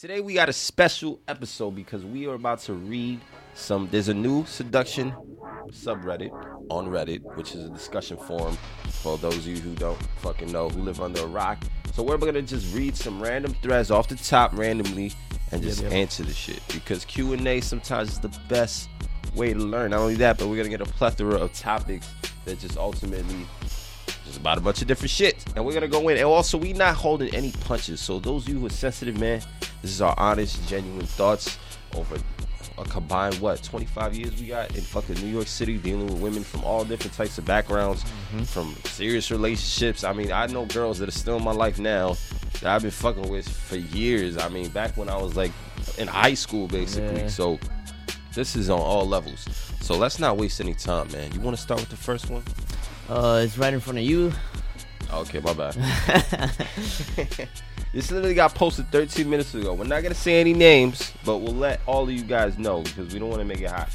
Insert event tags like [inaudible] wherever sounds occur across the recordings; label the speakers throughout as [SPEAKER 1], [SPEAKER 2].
[SPEAKER 1] Today we got a special episode because we are about to read some. There's a new seduction subreddit on Reddit, which is a discussion forum for those of you who don't fucking know who live under a rock. So we're gonna just read some random threads off the top randomly and just
[SPEAKER 2] yep.
[SPEAKER 1] answer the shit because Q and A sometimes is the best way to learn. Not only that, but we're gonna get a plethora of topics that just ultimately just about a bunch of different shit. And we're gonna go in. And also, we not holding any punches. So those of you who are sensitive, man, this is our honest, genuine thoughts over a combined what 25 years we got in fucking New York City, dealing with women from all different types of backgrounds, mm-hmm. from serious relationships. I mean, I know girls that are still in my life now that I've been fucking with for years. I mean, back when I was like in high school, basically.
[SPEAKER 2] Yeah.
[SPEAKER 1] So this is on all levels. So let's not waste any time, man. You want to start with the first one?
[SPEAKER 2] Uh, it's right in front of you.
[SPEAKER 1] Okay, my bad. [laughs] this literally got posted 13 minutes ago. We're not gonna say any names, but we'll let all of you guys know because we don't want to make it hot.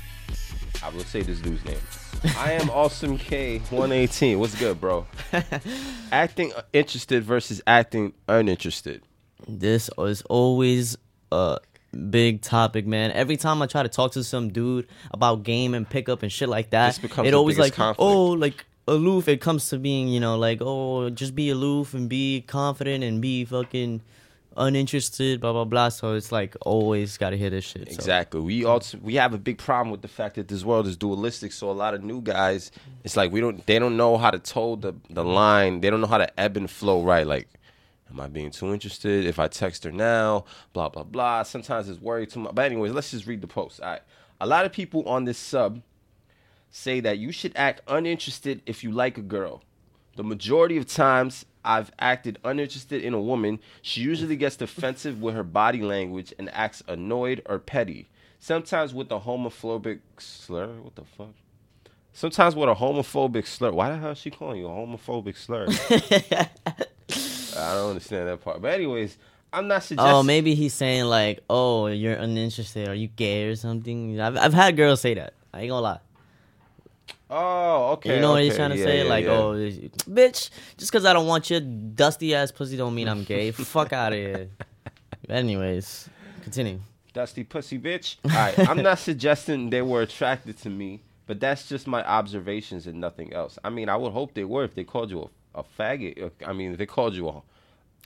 [SPEAKER 1] I will say this dude's name. I am [laughs] awesome K 118. What's good, bro? acting interested versus acting uninterested.
[SPEAKER 2] This is always a big topic, man. Every time I try to talk to some dude about game and pickup and shit like that, it always like,
[SPEAKER 1] conflict.
[SPEAKER 2] oh, like aloof. It comes to being, you know, like, oh, just be aloof and be confident and be fucking uninterested, blah blah blah. So it's like always got to hear this shit. so.
[SPEAKER 1] Exactly. We also we have a big problem with the fact that this world is dualistic. So a lot of new guys, it's like we don't they don't know how to toe the the line. They don't know how to ebb and flow right. Like, am I being too interested? If I text her now, blah blah blah. Sometimes it's worry too much. But anyways, let's just read the post. All right. A lot of people on this sub say that you should act uninterested if you like a girl. The majority of times I've acted uninterested in a woman, she usually gets defensive with her body language and acts annoyed or petty. Sometimes with a homophobic slur. What the fuck? Sometimes with a homophobic slur. Why the hell is she calling you a homophobic slur? [laughs] I don't understand that part. But anyways, I'm not suggesting.
[SPEAKER 2] Oh, maybe he's saying like, "Oh, you're uninterested. Are you gay or something?" I've I've had girls say that. I ain't gonna lie.
[SPEAKER 1] Oh, okay.
[SPEAKER 2] you know what he's trying to
[SPEAKER 1] Yeah,
[SPEAKER 2] say?
[SPEAKER 1] yeah,
[SPEAKER 2] like,
[SPEAKER 1] yeah.
[SPEAKER 2] oh, bitch, just because I don't want your dusty ass pussy don't mean I'm gay. [laughs] Fuck out of here. Anyways, continue.
[SPEAKER 1] dusty pussy bitch. All right, I'm not [laughs] suggesting they were attracted to me, but that's just my observations and nothing else. I mean, I would hope they were if they called you a, a faggot. Uh, I mean, if they called you a.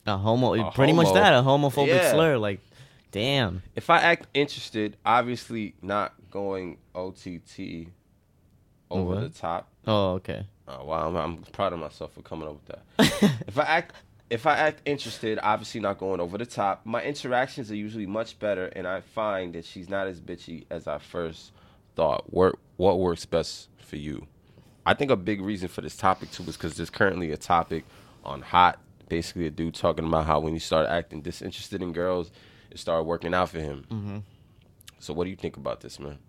[SPEAKER 2] A homo,
[SPEAKER 1] A
[SPEAKER 2] pretty much that, a homophobic slur. Like, damn.
[SPEAKER 1] If I act interested, obviously not going OTT over
[SPEAKER 2] What?
[SPEAKER 1] the top.
[SPEAKER 2] Oh, okay.
[SPEAKER 1] Oh, wow, I'm, I'm proud of myself for coming up with that. [laughs] if I act if I act interested, obviously not going over the top. My interactions are usually much better, and I find that she's not as bitchy as I first thought. Work what works best for you? I think a big reason for this topic too is because there's currently a topic on hot, basically a dude talking about how when he started acting disinterested in girls, it started working out for him. Mm-hmm. So what do you think about this, man?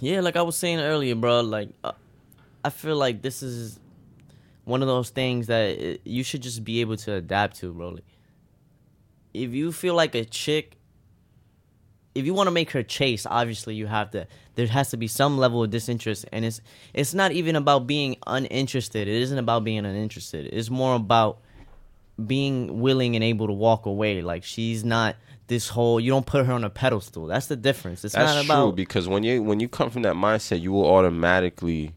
[SPEAKER 2] Yeah, like I was saying earlier, bro. Like, uh, I feel like this is one of those things that uh, you should just be able to adapt to, bro. Like, if you feel like a chick, if you want to make her chase, obviously you have to. There has to be some level of disinterest, and it's it's not even about being uninterested. It isn't about being uninterested. It's more about being willing and able to walk away. Like she's not this whole. You don't put her on a pedestal. That's the difference. It's
[SPEAKER 1] That's
[SPEAKER 2] not
[SPEAKER 1] true
[SPEAKER 2] about
[SPEAKER 1] because when you when you come from that mindset, you will automatically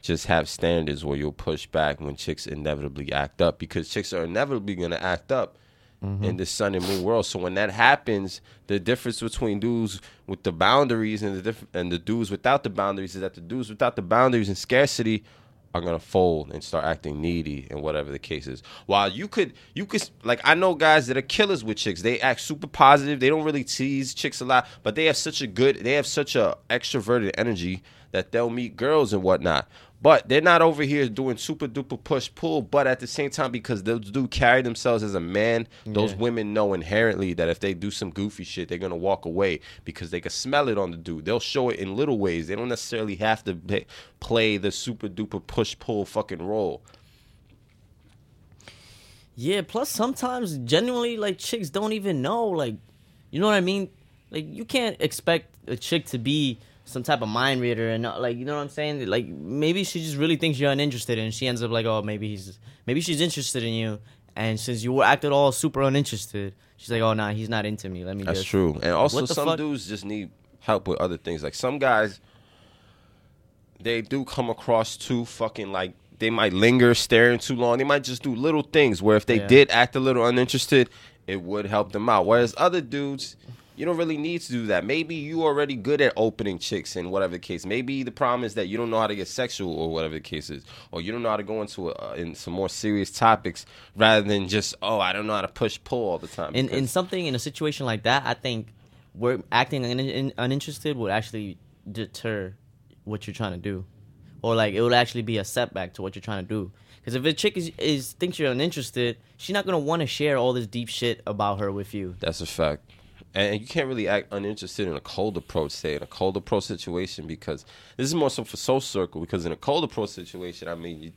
[SPEAKER 1] just have standards where you'll push back when chicks inevitably act up because chicks are inevitably gonna act up mm-hmm. in this sun and moon world. So when that happens, the difference between dudes with the boundaries and the diff- and the dudes without the boundaries is that the dudes without the boundaries and scarcity are gonna fold and start acting needy and whatever the case is. While you could you could like I know guys that are killers with chicks. They act super positive. They don't really tease chicks a lot, but they have such a good they have such a extroverted energy that they'll meet girls and whatnot. But they're not over here doing super duper push pull. But at the same time, because those do carry themselves as a man, those
[SPEAKER 2] Yeah.
[SPEAKER 1] women know inherently that if they do some goofy shit, they're gonna walk away because they can smell it on the dude. They'll show it in little ways. They don't necessarily have to play the super duper push pull fucking role.
[SPEAKER 2] Yeah, plus sometimes genuinely like chicks don't even know like you know what I mean? Like you can't expect a chick to be some type of mind reader and not like you know what I'm saying? Like maybe she just really thinks you're uninterested and she ends up like, "Oh, maybe he's maybe she's interested in you." And since you were acted all super uninterested, she's like, "Oh, nah, he's not into me. Let me."
[SPEAKER 1] That's
[SPEAKER 2] just.
[SPEAKER 1] true. And also, some
[SPEAKER 2] fuck?
[SPEAKER 1] dudes just need help with other things. Like some guys, they do come across too fucking like they might linger, staring too long. They might just do little things where if they
[SPEAKER 2] Yeah.
[SPEAKER 1] did act a little uninterested, it would help them out. Whereas other dudes, you don't really need to do that. Maybe you already good at opening chicks and whatever the case. Maybe the problem is that you don't know how to get sexual or whatever the case is, or you don't know how to go into a, uh, in some more serious topics rather than just oh I don't know how to push pull all the time.
[SPEAKER 2] In in something in a situation like that, I think we're acting un- in, uninterested would actually deter what you're trying to do, or like it would actually be a setback to what you're trying to do. Because if a chick is, is thinks you're uninterested, she's not gonna want to share all this deep shit about her with you.
[SPEAKER 1] That's a fact. And you can't really act uninterested in a cold approach, say in a cold approach situation, because this is more so for social circle. Because in a cold approach situation, I mean, you,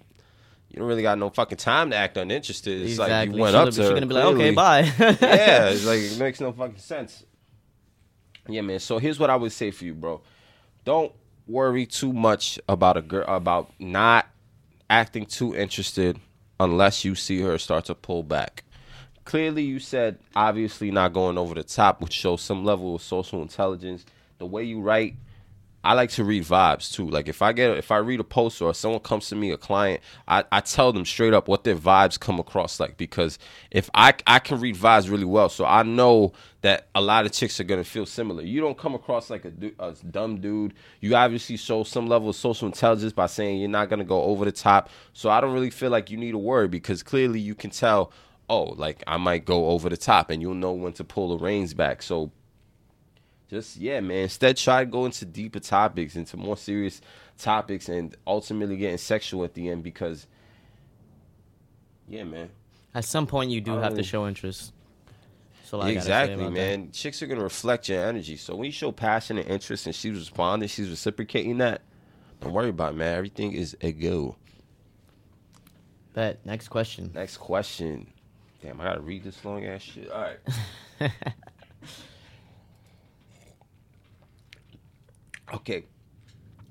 [SPEAKER 1] you don't really got no fucking time to act uninterested. It's like you went
[SPEAKER 2] she's
[SPEAKER 1] up
[SPEAKER 2] gonna, she's
[SPEAKER 1] her,
[SPEAKER 2] gonna be like, okay, bye. [laughs] [laughs]
[SPEAKER 1] yeah, it's like it makes no fucking sense. Yeah, man. So here's what I would say for you, bro. Don't worry too much about a girl about not acting too interested unless you see her start to pull back. Clearly, you said obviously not going over the top, which shows some level of social intelligence. The way you write, I like to read vibes too. Like if I get if I read a post or someone comes to me, a client, I, I tell them straight up what their vibes come across like because if I I can read vibes really well, so I know that a lot of chicks are gonna feel similar. You don't come across like a, a dumb dude. You obviously show some level of social intelligence by saying you're not gonna go over the top. So I don't really feel like you need a word because clearly you can tell. Oh, like I might go over the top, and you'll know when to pull the reins back. So just yeah, man. Instead, try to go into deeper topics, into more serious topics, and ultimately getting sexual at the end. Because, yeah, man.
[SPEAKER 2] At some point, you do have to show interest. So I gotta say
[SPEAKER 1] exactly,
[SPEAKER 2] about that.
[SPEAKER 1] man. Chicks are gonna reflect your energy. So when you show passion and interest, and she's responding, she's reciprocating that. Don't worry about it, man. Everything is a go.
[SPEAKER 2] Bet. Next question.
[SPEAKER 1] Next question. Damn, I gotta read this long ass shit. All right. [laughs] Okay.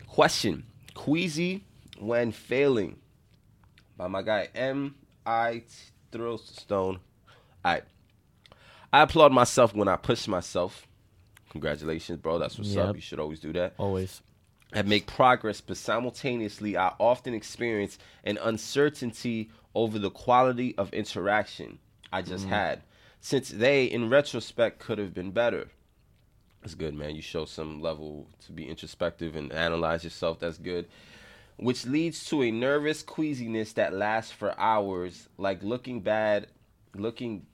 [SPEAKER 1] Question. Queasy when failing. By my guy M. I. Thrillstone. Alright. I applaud myself when I push myself. Congratulations, bro. That's what's up. You should always do that.
[SPEAKER 2] Always.
[SPEAKER 1] And make progress, but simultaneously, I often experience an uncertainty over the quality of interaction I just mm-hmm. had, since they, in retrospect, could have been better. That's good, man. You show some level to be introspective and analyze yourself. That's good. Which leads to a nervous queasiness that lasts for hours, like looking bad, looking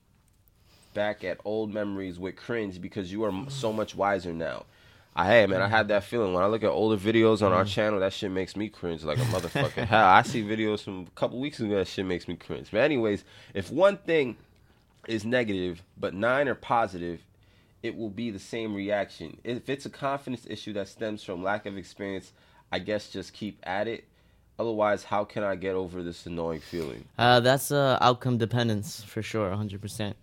[SPEAKER 1] back at old memories with cringe because you are so [sighs] much wiser now. I had man, I had that feeling when I look at older videos on our channel. That shit makes me cringe like a motherfucker. Hell, I see videos from a couple weeks ago. That shit makes me cringe. But anyways, if one thing is negative but nine are positive, it will be the same reaction. If it's a confidence issue that stems from lack of experience, I guess just keep at it. Otherwise, how can I get over this annoying feeling?
[SPEAKER 2] Uh, that's uh, outcome dependence for sure, 100%.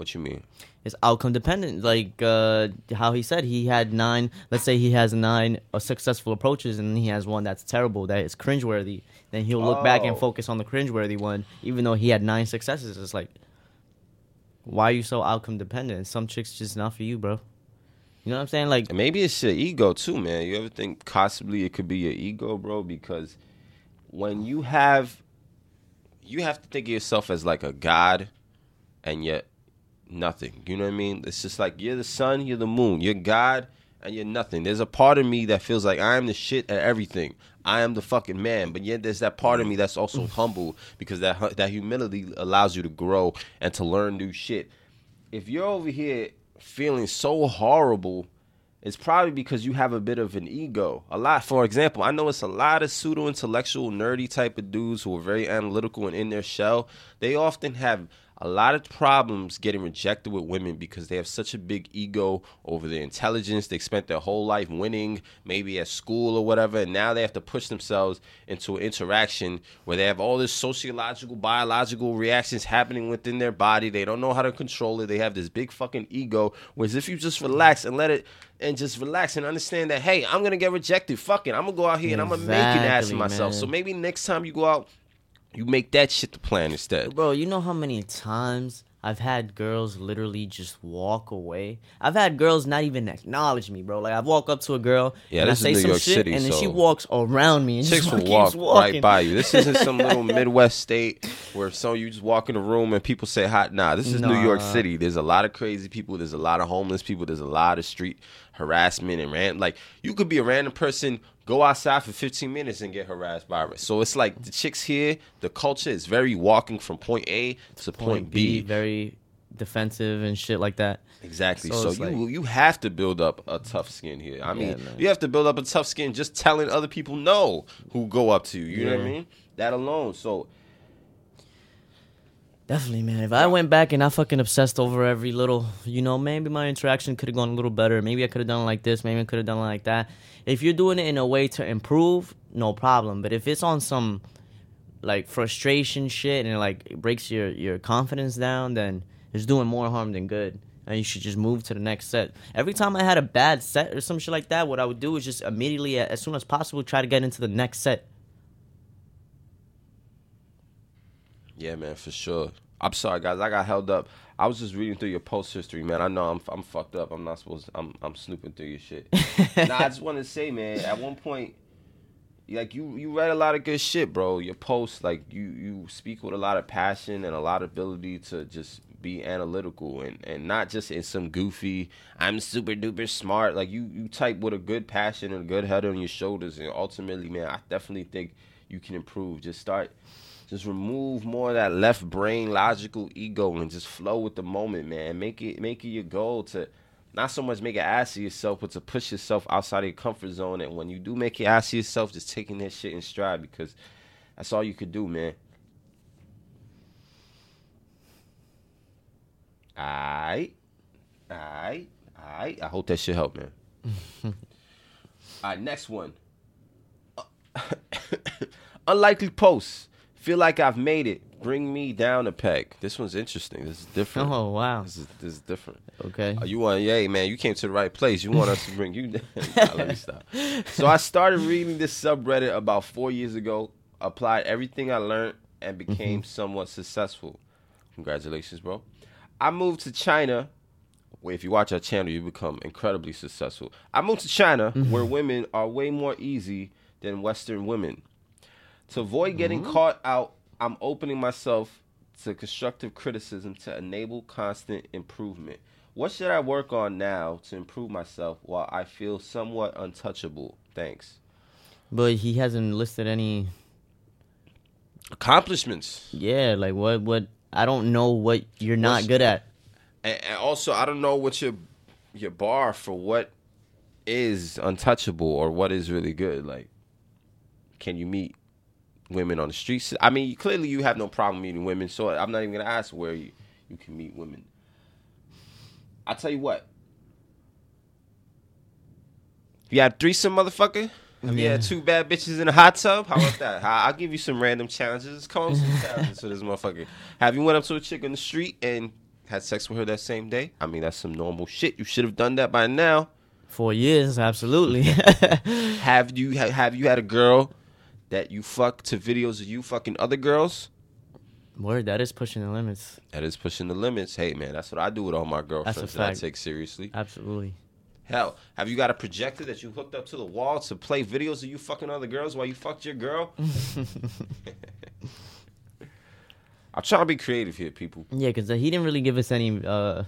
[SPEAKER 1] What you mean?
[SPEAKER 2] It's outcome dependent. Like uh, how he said, he had nine. Let's say he has nine uh, successful approaches, and he has one that's terrible, that is cringeworthy. Then he'll look back and
[SPEAKER 1] Oh.
[SPEAKER 2] focus on the cringeworthy one, even though he had nine successes. It's like, why are you so outcome dependent? Some chicks just not for you, bro. You know what I'm saying? Like,
[SPEAKER 1] maybe it's your ego too, man. You ever think possibly it could be your ego, bro? Because when you have, you have to think of yourself as like a god, and yet nothing. You know what I mean? It's just like you're the sun, you're the moon, you're God, and you're nothing. There's a part of me that feels like I am the shit at everything. I am the fucking man, but yet there's that part of me that's also mm. humble because that that humility allows you to grow and to learn new shit. If you're over here feeling so horrible, it's probably because you have a bit of an ego. A lot, for example, I know it's a lot of pseudo intellectual, nerdy type of dudes who are very analytical and in their shell. They often have a lot of problems getting rejected with women because they have such a big ego over their intelligence. They spent their whole life winning, maybe at school or whatever, and now they have to push themselves into an interaction where they have all this sociological, biological reactions happening within their body. They don't know how to control it. They have this big fucking ego. Whereas if you just relax and let it and just relax and understand that, hey, I'm gonna get rejected. Fuck it. I'm gonna go out here and I'm gonna make an ass of myself.
[SPEAKER 2] man.
[SPEAKER 1] So maybe next time you go out You make that shit the plan instead.
[SPEAKER 2] Bro, you know how many times I've had girls literally just walk away. I've had girls not even acknowledge me, bro. Like I walk up to a girl
[SPEAKER 1] Yeah,
[SPEAKER 2] and I say
[SPEAKER 1] New
[SPEAKER 2] some
[SPEAKER 1] York
[SPEAKER 2] shit,
[SPEAKER 1] City,
[SPEAKER 2] and then she walks around me and
[SPEAKER 1] Chicks
[SPEAKER 2] just
[SPEAKER 1] will
[SPEAKER 2] keeps
[SPEAKER 1] walk
[SPEAKER 2] walking.
[SPEAKER 1] right by you. This isn't some little [laughs] Midwest state where some you just walk in a room and people say hot. Nah, this is New York City. There's a lot of crazy people. There's a lot of homeless people. There's a lot of street harassment and ran like you could be a random person go outside for 15 minutes and get harassed by it. So it's like the chicks here, the culture is very walking from point A to point,
[SPEAKER 2] Point
[SPEAKER 1] B.
[SPEAKER 2] B, very defensive and shit like that.
[SPEAKER 1] Exactly.
[SPEAKER 2] So
[SPEAKER 1] So, you
[SPEAKER 2] like-
[SPEAKER 1] you have to build up a tough skin here. I mean,
[SPEAKER 2] Yeah,
[SPEAKER 1] you have to build up a tough skin just telling other people no who go up to you. You know what I mean? That alone. So
[SPEAKER 2] Definitely, man. If I went back and I fucking obsessed over every little, you know, maybe my interaction could have gone a little better. Maybe I could have done it like this. Maybe I could have done it like that. If you're doing it in a way to improve, no problem. But if it's on some like frustration shit and like it breaks your your confidence down, then it's doing more harm than good. And you should just move to the next set. Every time I had a bad set or some shit like that, what I would do is just immediately, as soon as possible, try to get into the next set.
[SPEAKER 1] Yeah, man, for sure. I'm sorry, guys. I got held up. I was just reading through your post history, man. I know I'm I'm fucked up. I'm not supposed. To, I'm I'm snooping through your shit. [laughs] nah, I just want to say, man. At one point, like you you read a lot of good shit, bro. Your posts, like you you speak with a lot of passion and a lot of ability to just be analytical and and not just in some goofy. I'm super duper smart. Like you you type with a good passion and a good head on your shoulders, and ultimately, man, I definitely think you can improve. Just start. Just remove more of that left brain logical ego and just flow with the moment, man. Make it make it your goal to not so much make an ass of yourself, but to push yourself outside of your comfort zone. And when you do make your ass of yourself, just taking that shit in stride because that's all you could do, man. Alright. Alright. Alright. I hope that shit help, man. [laughs] Alright, next one. Uh, [coughs] unlikely posts. Feel like I've made it. Bring me down a peg. This one's interesting. This is different.
[SPEAKER 2] Oh wow.
[SPEAKER 1] This is this is different.
[SPEAKER 2] Okay.
[SPEAKER 1] Uh, you want, yeah, man, you came to the right place. You want us to bring you down. [laughs] Nah, let me [laughs] stop. So I started reading this subreddit about four years ago, applied everything I learned, and became somewhat successful. Congratulations, bro. I moved to China. Where if you watch our channel, you become incredibly successful. I moved to China, where women are way more easy than Western women. To avoid getting mm-hmm. caught out, I'm opening myself to constructive criticism to enable constant improvement. What should I work on now to improve myself while I feel somewhat untouchable? Thanks.
[SPEAKER 2] But he hasn't listed any.
[SPEAKER 1] Accomplishments.
[SPEAKER 2] Yeah, like what? What? I don't know what you're not
[SPEAKER 1] What's-
[SPEAKER 2] good at.
[SPEAKER 1] And, and also, I don't know what your your bar for what is untouchable or what is really good. Like, can you meet women on the streets? I mean, clearly you have no problem meeting women, so I'm not even gonna ask where you, you can meet women. I'll tell you what. You had threesome, motherfucker. You had two bad bitches in a hot tub, how about that? I- I'll give you some random challenges. Come on, some [laughs] challenges to this motherfucker. Have you went up to a chick on the street and had sex with her that same day? I mean, that's some normal shit. You should have done that by now.
[SPEAKER 2] Four years, absolutely. [laughs]
[SPEAKER 1] Have you ha- have you had a girl that you fuck to videos of you fucking other girls?
[SPEAKER 2] Word, that is pushing the limits.
[SPEAKER 1] That is pushing the limits. Hey man, that's what I do with all my girlfriends that I take seriously.
[SPEAKER 2] Absolutely.
[SPEAKER 1] Hell, have you got a projector that you hooked up to the wall to play videos of you fucking other girls while you fucked your girl? [laughs] [laughs] I'm trying to be creative here, people.
[SPEAKER 2] Yeah, because he didn't really give us any, uh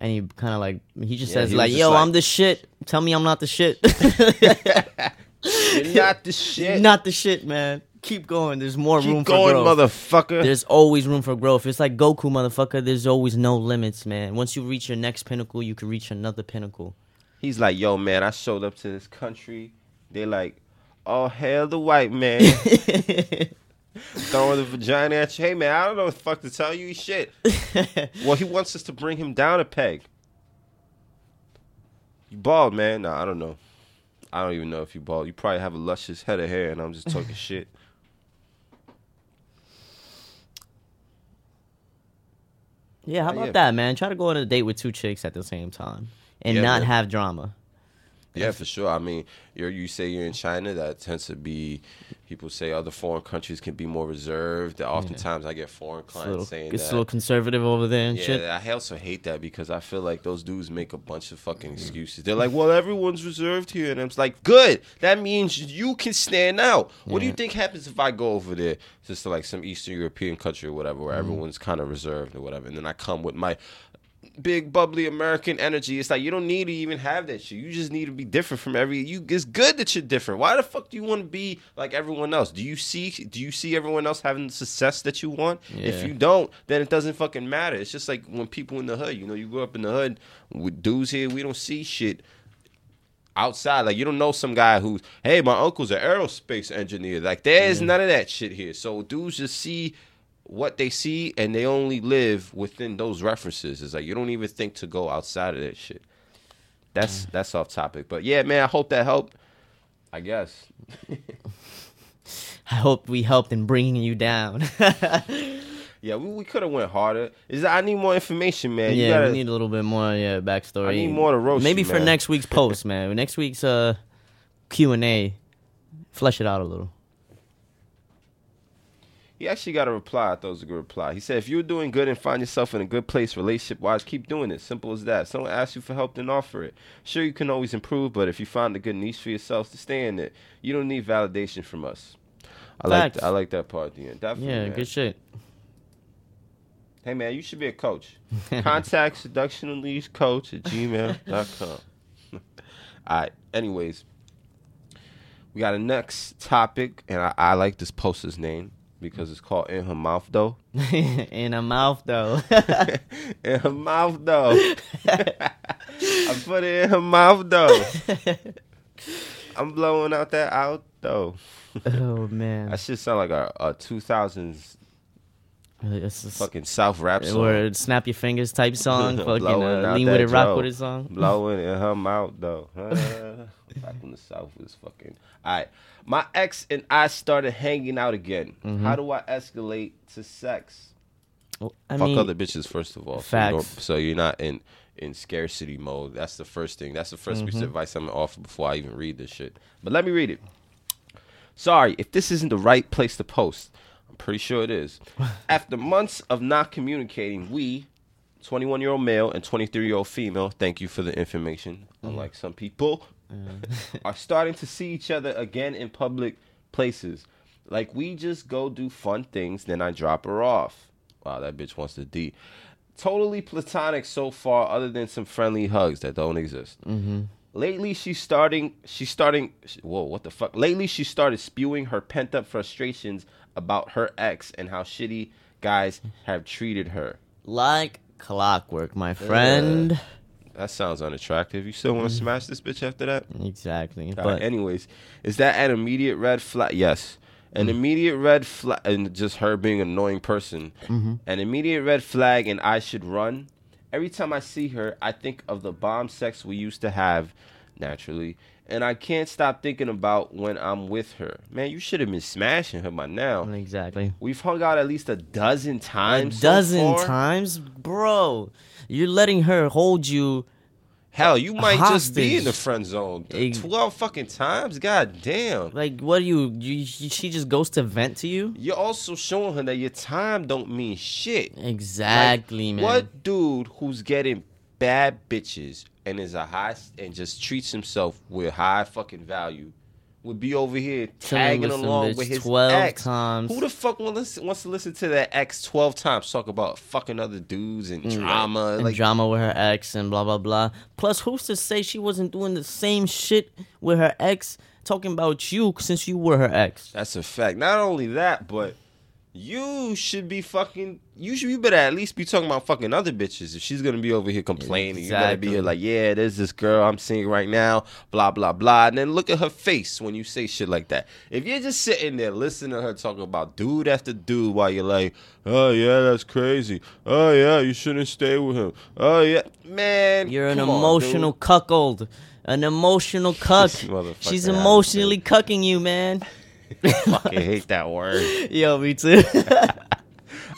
[SPEAKER 2] any kind of like. He just
[SPEAKER 1] Yeah,
[SPEAKER 2] says
[SPEAKER 1] he
[SPEAKER 2] like, "Yo,
[SPEAKER 1] like-
[SPEAKER 2] I'm the shit. Tell me I'm not the shit." [laughs]
[SPEAKER 1] You're [laughs] not the shit.
[SPEAKER 2] not the shit, man. Keep going. There's more room
[SPEAKER 1] Keep
[SPEAKER 2] for
[SPEAKER 1] going,
[SPEAKER 2] growth.
[SPEAKER 1] motherfucker.
[SPEAKER 2] There's always room for growth. It's like Goku, motherfucker. There's always no limits, man. Once you reach your next pinnacle, you can reach another pinnacle.
[SPEAKER 1] He's like, yo, man, I showed up to this country. They're like, oh, hell the white man. [laughs] Throwing the vagina at you. Hey, man, I don't know what the fuck to tell you. Shit. [laughs] well, he wants us to bring him down a peg. You bald, man? Nah, I don't know. I don't even know if you bald. You probably have a luscious head of hair, and I'm just talking [laughs] shit.
[SPEAKER 2] Yeah, how about
[SPEAKER 1] yeah.
[SPEAKER 2] that, man? Try to go on a date with two chicks at the same time and
[SPEAKER 1] Yeah,
[SPEAKER 2] not
[SPEAKER 1] man.
[SPEAKER 2] have drama.
[SPEAKER 1] Yeah, for sure. I mean, you you say you're in China. That tends to be people say other foreign countries can be more reserved. Oftentimes, I get foreign
[SPEAKER 2] It's
[SPEAKER 1] clients
[SPEAKER 2] little,
[SPEAKER 1] saying
[SPEAKER 2] it's
[SPEAKER 1] that.
[SPEAKER 2] a little conservative over there and shit.
[SPEAKER 1] Yeah, I also hate that because I feel like those dudes make a bunch of fucking excuses. They're like, "Well, everyone's reserved here," and I'm like, "Good. That means you can stand out." What do you think happens if I go over there, just to like some Eastern European country or whatever,
[SPEAKER 2] Mm-hmm.
[SPEAKER 1] where everyone's kind of reserved or whatever, and then I come with my big bubbly American energy. It's like you don't need to even have that shit. You just need to be different from every. You. It's good that you're different. Why the fuck do you want to be like everyone else? Do you see? Do you see everyone else having the success that you want? If you don't, then it doesn't fucking matter. It's just like when people in the hood. You know, you grow up in the hood with dudes here. We don't see shit. Outside, like you don't know some guy who's, hey, my uncle's an aerospace engineer. Like there's none of that shit here. So dudes just see what they see and they only live within those references. It's like you don't even think to go outside of that shit. That's that's off topic. But yeah, man, I hope that helped. I guess. [laughs]
[SPEAKER 2] I hope we helped in bringing you down. [laughs]
[SPEAKER 1] Yeah, we, we could have went harder. Is that I need more information, man. You
[SPEAKER 2] yeah,
[SPEAKER 1] gotta-
[SPEAKER 2] we need a little bit more. Yeah, backstory.
[SPEAKER 1] I need more to roast
[SPEAKER 2] Maybe
[SPEAKER 1] you,
[SPEAKER 2] for next week's [laughs] post, man. Next week's uh Q and A, flesh it out a little.
[SPEAKER 1] He actually got a reply. I thought it was a good reply. He said, if you're doing good and find yourself in a good place relationship wise, keep doing it. Simple as that. Someone asks you for help, then offer it. Sure, you can always improve, but if you find a good niche for yourself to stay in it, you don't need validation from us. I like. I like that part at the end. Definitely.
[SPEAKER 2] Yeah,
[SPEAKER 1] man.
[SPEAKER 2] good shit.
[SPEAKER 1] Hey man, you should be a coach. [laughs] Contact seduction unleash coach at gmail.com. [laughs] Alright, anyways. We got a next topic, and I, I like this poster's name because it's called In Her Mouth Though. [laughs]
[SPEAKER 2] in her mouth though. [laughs]
[SPEAKER 1] in her mouth though. [laughs] I put it in her mouth though. I'm blowing out that out though.
[SPEAKER 2] oh man.
[SPEAKER 1] That shit sound like a, a 2000s
[SPEAKER 2] It's just-
[SPEAKER 1] fucking South rap song.
[SPEAKER 2] or snap your fingers type [laughs] song. fucking uh, lean with it, rock with it song. [laughs]
[SPEAKER 1] Blowing in her mouth though. [laughs] Back when the South was fucking. All right, my ex and I started hanging out again.
[SPEAKER 2] Mm-hmm.
[SPEAKER 1] How do I escalate to sex?
[SPEAKER 2] Well, I
[SPEAKER 1] Fuck
[SPEAKER 2] mean,
[SPEAKER 1] other bitches first of all. So, you
[SPEAKER 2] Facts.
[SPEAKER 1] so you're not in in scarcity mode. That's the first thing. That's the 1st piece of advice I'm gonna offer before I even read this shit. But let me read it. Sorry if this isn't the right place to post. I'm pretty sure it is. [laughs] After months of not communicating, we, 21 year old male and 23 year old female, thank you for the information. Unlike some people, [laughs] are starting to see each other again in public places. Like we just go do fun things, then I drop her off. Wow, that bitch wants to D. Totally platonic so far, other than some friendly hugs that don't exist. Mm-hmm. Lately, she's starting. She's starting. Whoa, what the fuck? Lately, she started spewing her pent up frustrations about her ex and how shitty guys have treated her.
[SPEAKER 2] like clockwork, my friend.
[SPEAKER 1] That sounds unattractive. You still want to mm. smash this bitch after that?
[SPEAKER 2] Exactly.
[SPEAKER 1] All
[SPEAKER 2] But
[SPEAKER 1] right, anyways, is that an immediate red flag? Yes. An mm. immediate red flag, and just her being an annoying person. Mm-hmm. An immediate red flag, and I should run. Every time I see her, I think of the bomb sex we used to have, naturally, and I can't stop thinking about when I'm with her. Man, you should have been smashing her by now.
[SPEAKER 2] exactly.
[SPEAKER 1] We've hung out at least a dozen
[SPEAKER 2] A
[SPEAKER 1] times. so
[SPEAKER 2] dozen times, bro. You're letting her hold you.
[SPEAKER 1] Hell, you might just be in the friend zone. Twelve fucking times. God damn.
[SPEAKER 2] Like, what do you, you? She just goes to vent to you.
[SPEAKER 1] You're also showing her that your time don't mean shit.
[SPEAKER 2] Exactly,
[SPEAKER 1] Like,
[SPEAKER 2] man.
[SPEAKER 1] What dude who's getting bad bitches and is a high and just treats himself with high fucking value would be over here tagging
[SPEAKER 2] with
[SPEAKER 1] along with his
[SPEAKER 2] 12
[SPEAKER 1] ex?
[SPEAKER 2] times.
[SPEAKER 1] Who the fuck wants, wants to listen to that ex twelve times talk about fucking other dudes and mm, drama?
[SPEAKER 2] and
[SPEAKER 1] like
[SPEAKER 2] drama with her ex and blah blah blah. Plus, who's to say she wasn't doing the same shit with her ex, talking about you since you were her ex?
[SPEAKER 1] That's a fact. Not only that, but you should be fucking. You should. You better at least be talking about fucking other bitches. If she's gonna be over here complaining, you better be here like, yeah, there's this girl I'm seeing right now. Blah blah blah. And then look at her face when you say shit like that. If you're just sitting there listening to her talking about dude after dude while you're like, oh yeah, that's crazy. Oh yeah, you shouldn't stay with him. Oh yeah, man,
[SPEAKER 2] You're an
[SPEAKER 1] on,
[SPEAKER 2] emotional
[SPEAKER 1] dude.
[SPEAKER 2] cuckold, an emotional [laughs] cuck. She's emotionally cucking you, man. [laughs]
[SPEAKER 1] Fucking hate that word. [laughs]
[SPEAKER 2] Yo, me too.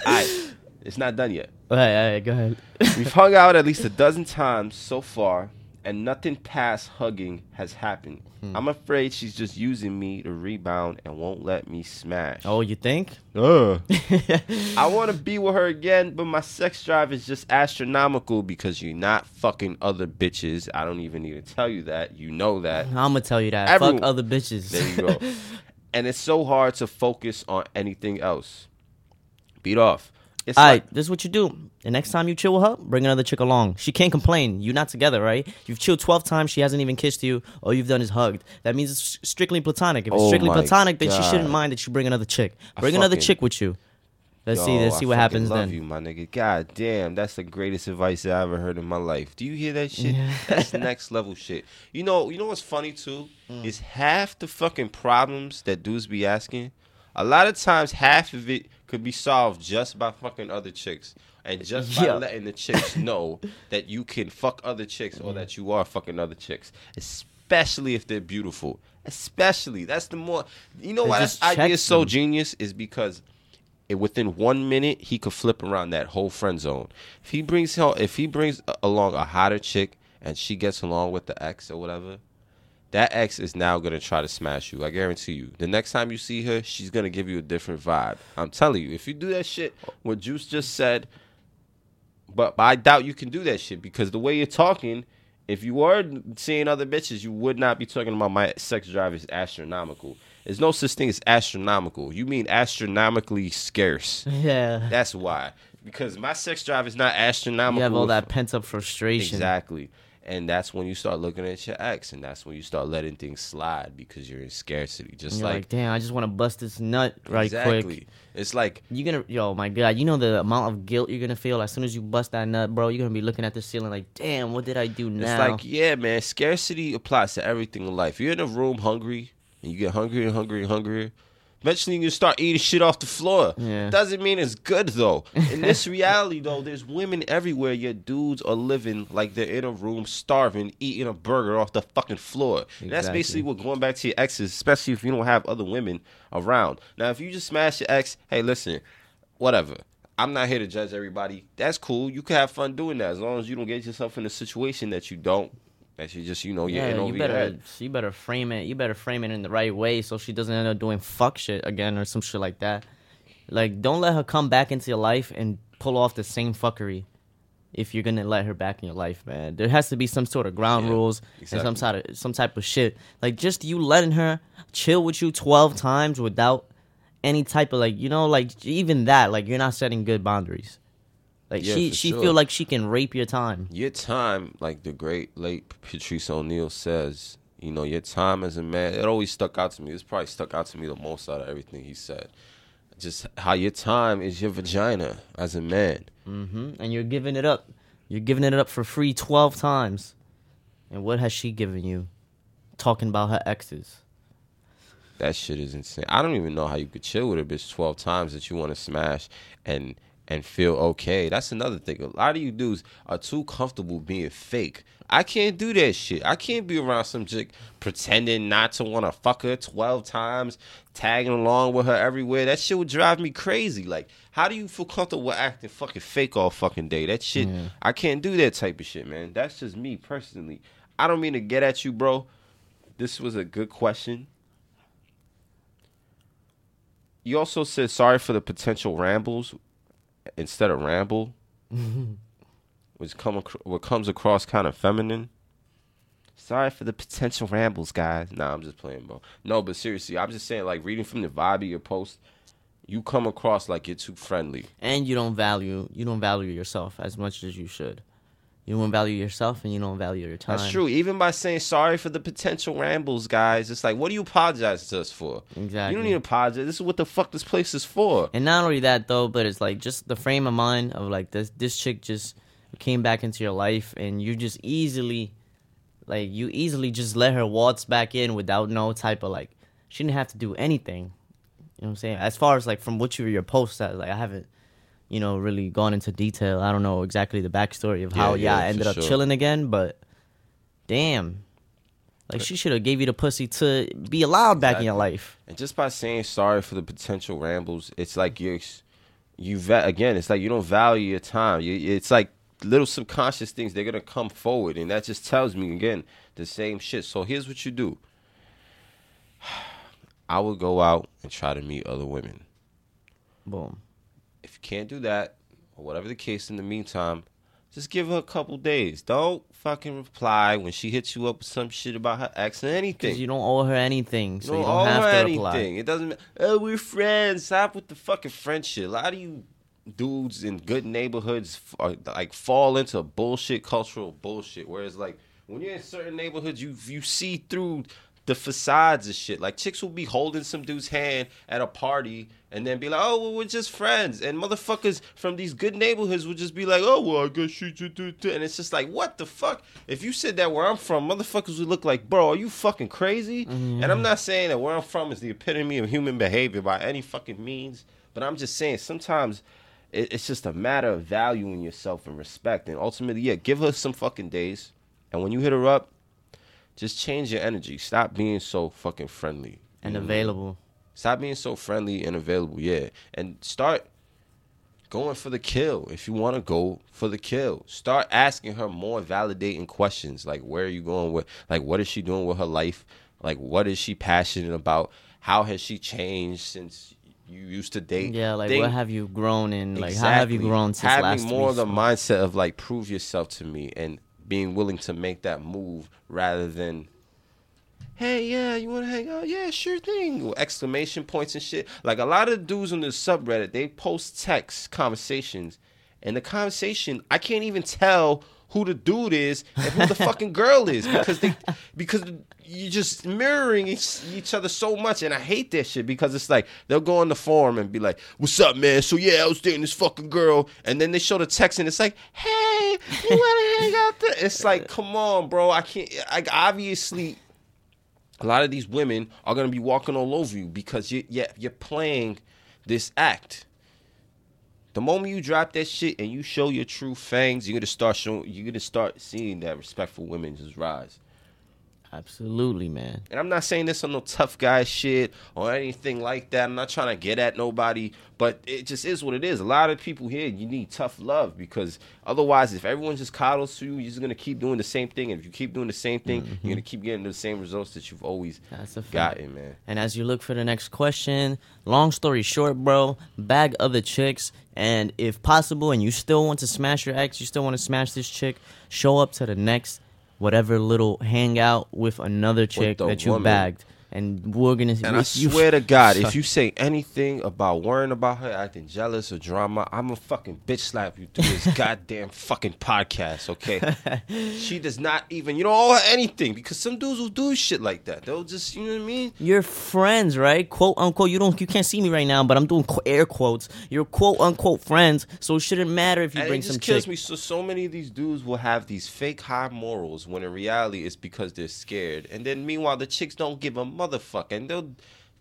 [SPEAKER 1] Alright, it's not done yet.
[SPEAKER 2] all right, all right, go ahead. [laughs]
[SPEAKER 1] We've hung out at least a dozen times so far, and nothing past hugging has happened. I'm afraid she's just using me to rebound and won't let me smash.
[SPEAKER 2] Oh, you think?
[SPEAKER 1] Uh. [laughs] I want to be with her again, but my sex drive is just astronomical because you're not fucking other bitches. I don't even need to tell you that. You know that.
[SPEAKER 2] I'm gonna tell you that.
[SPEAKER 1] Everyone-
[SPEAKER 2] Fuck other bitches.
[SPEAKER 1] There you go. [laughs] and it's so hard to focus on anything else. Beat off. It's
[SPEAKER 2] All
[SPEAKER 1] like
[SPEAKER 2] right, this is what you do. The next time you chill with her, bring another chick along. She can't complain. You're not together, right? You've chilled 12 times, she hasn't even kissed you. All you've done is hugged. That means it's strictly platonic. If it's
[SPEAKER 1] Oh
[SPEAKER 2] strictly
[SPEAKER 1] my
[SPEAKER 2] platonic, then she
[SPEAKER 1] God.
[SPEAKER 2] shouldn't mind that you bring another chick. Bring another
[SPEAKER 1] fucking-
[SPEAKER 2] chick with you. Let's see.
[SPEAKER 1] Yo,
[SPEAKER 2] Let's
[SPEAKER 1] I
[SPEAKER 2] see what
[SPEAKER 1] fucking
[SPEAKER 2] happens
[SPEAKER 1] love
[SPEAKER 2] then.
[SPEAKER 1] you, my nigga. God damn, that's the greatest advice I ever heard in my life. Do you hear that [laughs] shit? That's next level shit. You know, you know what's funny too
[SPEAKER 2] Mm.
[SPEAKER 1] is half the fucking problems that dudes be asking. A lot of times, half of it could be solved just by fucking other chicks, and just by
[SPEAKER 2] Yeah.
[SPEAKER 1] letting the chicks [laughs] know that you can fuck other chicks
[SPEAKER 2] Mm.
[SPEAKER 1] or that you are fucking other chicks, especially if they're beautiful. Especially, that's the more. You know
[SPEAKER 2] They
[SPEAKER 1] why this idea is so
[SPEAKER 2] them.
[SPEAKER 1] genius is because it, within one minute he could flip around that whole friend zone. If he brings if he brings along a hotter chick and she gets along with the ex or whatever, that ex is now gonna try to smash you. I guarantee you. The next time you see her, she's gonna give you a different vibe. I'm telling you. If you do that shit, what Juice just said, but, but I doubt you can do that shit because the way you're talking. If you were seeing other bitches, you would not be talking about my sex drive is astronomical. There's no such thing as astronomical. You mean astronomically scarce. [laughs]
[SPEAKER 2] Yeah.
[SPEAKER 1] That's why. Because my sex drive is not astronomical.
[SPEAKER 2] You have all that pent up frustration.
[SPEAKER 1] Exactly. And that's when you start looking at your ex, and that's when you start letting things slide because you're in scarcity. Just like,
[SPEAKER 2] like, damn, I just want to bust this nut right
[SPEAKER 1] exactly.
[SPEAKER 2] quick.
[SPEAKER 1] It's like
[SPEAKER 2] You're gonna, yo, my God, you know the amount of guilt you're gonna feel as soon as you bust that nut, bro. You're gonna be looking at the ceiling like, damn, what did I do
[SPEAKER 1] it's
[SPEAKER 2] now?
[SPEAKER 1] like yeah, man. Scarcity applies to everything in life. You're in a room hungry, and you get hungrier and hungrier and hungrier. Eventually, you start eating shit off the floor.
[SPEAKER 2] Yeah.
[SPEAKER 1] Doesn't mean it's good though. In this [laughs] reality, though, there's women everywhere. Your dudes are living like they're in a room, starving, eating a burger off the fucking floor. And that's basically what going back to your exes, especially if you don't have other women around. Now, if you just smash your ex, hey, listen, whatever. I'm not here to judge everybody. That's cool. You can have fun doing that as long as you don't get yourself in a situation that you don't. That she just, you know, you're in
[SPEAKER 2] yeah,
[SPEAKER 1] over
[SPEAKER 2] you
[SPEAKER 1] your
[SPEAKER 2] better,
[SPEAKER 1] head.
[SPEAKER 2] you better frame it. You better frame it in the right way so she doesn't end up doing fuck shit again or some shit like that. Like, don't let her come back into your life and pull off the same fuckery. If you're gonna let her back in your life, man, there has to be some sort of ground
[SPEAKER 1] Yeah,
[SPEAKER 2] rules
[SPEAKER 1] exactly.
[SPEAKER 2] and some sort of some type of shit. Like just you letting her chill with you twelve times without any type of like you know like even that like you're not setting good boundaries. Like
[SPEAKER 1] Yeah,
[SPEAKER 2] she she
[SPEAKER 1] sure.
[SPEAKER 2] feel like she can rape your time.
[SPEAKER 1] Your time, like the great late Patrice O'Neal says, you know, your time as a man, it always stuck out to me. It's probably stuck out to me the most out of everything he said. Just how your time is your vagina as a man.
[SPEAKER 2] hmm And you're giving it up. You're giving it up for free 12 times. And what has she given you? Talking about her exes.
[SPEAKER 1] That shit is insane. I don't even know how you could chill with a bitch twelve times that you want to smash and and feel okay. That's another thing. A lot of you dudes are too comfortable being fake. I can't do that shit. I can't be around some chick pretending not to want to fuck her twelve times, tagging along with her everywhere. That shit would drive me crazy. Like, how do you feel comfortable acting fucking fake all fucking day? That shit,
[SPEAKER 2] Yeah.
[SPEAKER 1] I can't do that type of shit, man. That's just me personally. I don't mean to get at you, bro. This was a good question. You also said sorry for the potential rambles instead of ramble, [laughs] which come ac- what comes across kind of feminine. Sorry for the potential rambles, guys. Nah, I'm just playing, bro. No, but seriously, I'm just saying, like reading from the vibe of your post, you come across like you're too friendly.
[SPEAKER 2] And you don't value you don't value yourself as much as you should. You don't value yourself and you don't value your time.
[SPEAKER 1] That's true. Even by saying sorry for the potential rambles, guys, it's like, what do you apologize to us for?
[SPEAKER 2] Exactly.
[SPEAKER 1] You don't need to apologize. This is what the fuck this place is for.
[SPEAKER 2] And not only that though, but it's like just the frame of mind of like this this chick just came back into your life and you just easily like you easily just let her waltz back in without no type of like she didn't have to do anything. You know what I'm saying? As far as like from what you your post said, like I haven't you know really gone into detail. I don't know exactly the backstory of how
[SPEAKER 1] Yeah,
[SPEAKER 2] yeah, I ended up
[SPEAKER 1] sure.
[SPEAKER 2] chilling again, but damn. Like she should have gave you the pussy to be allowed back in your life.
[SPEAKER 1] And just by saying sorry for the potential rambles, it's like you're you again. It's like you don't value your time. You, it's like little subconscious things they're gonna come forward, and that just tells me again the same shit. So here's what you do. [sighs] I would go out and try to meet other women.
[SPEAKER 2] Boom.
[SPEAKER 1] You can't do that, or whatever the case, in the meantime, just give her a couple days. Don't fucking reply when she hits you up with some shit about her ex or anything.
[SPEAKER 2] Because you don't owe her anything, so
[SPEAKER 1] You
[SPEAKER 2] you
[SPEAKER 1] don't
[SPEAKER 2] don't
[SPEAKER 1] owe
[SPEAKER 2] have
[SPEAKER 1] her
[SPEAKER 2] to
[SPEAKER 1] anything.
[SPEAKER 2] reply.
[SPEAKER 1] It doesn't. Oh, we're friends. Stop with the fucking friendship. A lot of you dudes in good neighborhoods are, like fall into bullshit cultural bullshit. Whereas like when you're in certain neighborhoods, you you see through the facades of shit. Like chicks will be holding some dude's hand at a party and then be like, "Oh, well, we're just friends," and motherfuckers from these good neighborhoods will just be like, "Oh, well, I guess you do do do," and it's just like, what the fuck? If you said that where I'm from, motherfuckers would look like, "Bro, are you fucking crazy?" And I'm mm-hmm. not saying that where I'm from is the epitome of human behavior by any fucking means, but I'm just saying sometimes. It's just a matter of valuing yourself and respect, and ultimately, yeah, give her some fucking days, and when you hit her up, just change your energy. Stop being so fucking friendly
[SPEAKER 2] and available.
[SPEAKER 1] Stop being so friendly and available, yeah. And start going for the kill if you want to go for the kill. Start asking her more validating questions like where are you going with like what is she doing with her life? Like what is she passionate about? How has she changed since you used to date?
[SPEAKER 2] Yeah, like
[SPEAKER 1] Thing-
[SPEAKER 2] what have you grown in? Like how have you grown since
[SPEAKER 1] Having
[SPEAKER 2] last
[SPEAKER 1] more of the mindset of like prove yourself to me and being willing to make that move rather than hey yeah you want to hang out? Yeah sure thing. Exclamation points and shit. Like a lot of dudes on the subreddit they post text conversations. And the conversation i can't even tell who the dude is and who the fucking girl is. Because they because you're just mirroring each, each other so much. And i hate that shit because it's like they'll go on the forum and be like what's up man? So yeah i was dating this fucking girl. And then they show the text and it's like hey you want to hang out there it's like come on bro. I can't like obviously a lot of these women are gonna be walking all over you because you yeah you're playing this act. The moment you drop that shit and you show your true fangs, you're gonna start showing. You're gonna start seeing that respectful women just rise.
[SPEAKER 2] Absolutely, man.
[SPEAKER 1] And I'm not saying this on no tough guy shit or anything like that. I'm not trying to get at nobody, but it just is what it is. A lot of people here, you need tough love because otherwise, if everyone just coddles to you, you're just gonna keep doing the same thing. And if you keep doing the same thing, you're mm-hmm. gonna keep getting the same results that you've always
[SPEAKER 2] That's a fact.
[SPEAKER 1] gotten, man.
[SPEAKER 2] And as you look for the next question, long story short, bro, bag other chicks. And if possible, and you still want to smash your ex, you still want to smash this chick, show up to the next whatever little hangout with another chick
[SPEAKER 1] the
[SPEAKER 2] that you
[SPEAKER 1] woman.
[SPEAKER 2] bagged. And we're gonna.
[SPEAKER 1] And I swear to God, if you say anything about worrying about her acting jealous or drama, I'm a fucking bitch slap you through this [laughs] goddamn fucking podcast, okay? [laughs] she does not even, you don't owe her anything because some dudes will do shit like that. They'll just, you know what I mean?
[SPEAKER 2] You're friends, right? Quote unquote. You don't. You can't see me right now, but I'm doing air quotes. You're quote unquote friends, so it shouldn't matter if you
[SPEAKER 1] And
[SPEAKER 2] bring
[SPEAKER 1] it just
[SPEAKER 2] some
[SPEAKER 1] kills
[SPEAKER 2] chick.
[SPEAKER 1] me. So, so many of these dudes will have these fake high morals when in reality it's because they're scared. And then meanwhile, the chicks don't give a motherfucker. And they'll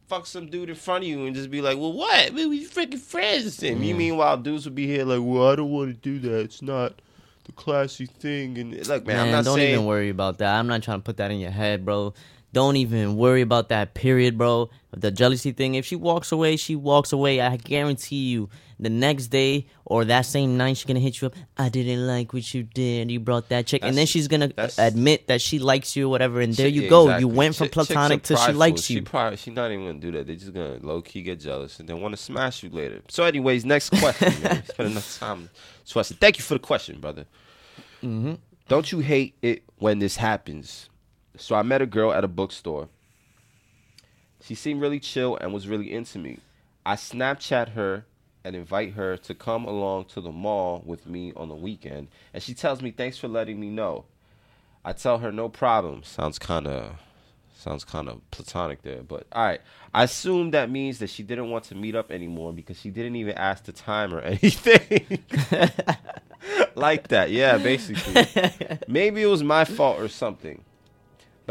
[SPEAKER 1] fuck some dude in front of you and just be like, well, what? We, we freaking friends. And me, meanwhile, dudes will be here like, well, I don't want to do that. It's not the classy thing. And look, man,
[SPEAKER 2] Man,
[SPEAKER 1] I'm not
[SPEAKER 2] don't
[SPEAKER 1] saying.
[SPEAKER 2] even worry about that. I'm not trying to put that in your head, bro. Don't even worry about that. Period, bro. The jealousy thing. If she walks away, she walks away. I guarantee you, the next day or that same night, she's gonna hit you up. I didn't like what you did. You brought that chick, and then she's gonna admit that she likes you, or whatever. And there
[SPEAKER 1] Chick-
[SPEAKER 2] you go.
[SPEAKER 1] exactly.
[SPEAKER 2] You went from
[SPEAKER 1] chicks
[SPEAKER 2] platonic to she likes
[SPEAKER 1] She
[SPEAKER 2] you.
[SPEAKER 1] probably she's not even gonna do that. They're just gonna low key get jealous and then want to smash you later. So, anyways, next [laughs] question. man. Spend enough time. So I said, thank you for the question, brother.
[SPEAKER 2] Mm-hmm.
[SPEAKER 1] Don't you hate it when this happens? So I met a girl at a bookstore. She seemed really chill and was really into me. I Snapchat her and invite her to come along to the mall with me on the weekend, and she tells me thanks for letting me know. I tell her no problem. Sounds kind of sounds kind of platonic there, but all right. I assume that means that she didn't want to meet up anymore because she didn't even ask the time or [laughs] anything. [laughs] like that. Yeah, basically. [laughs] Maybe it was my fault or something.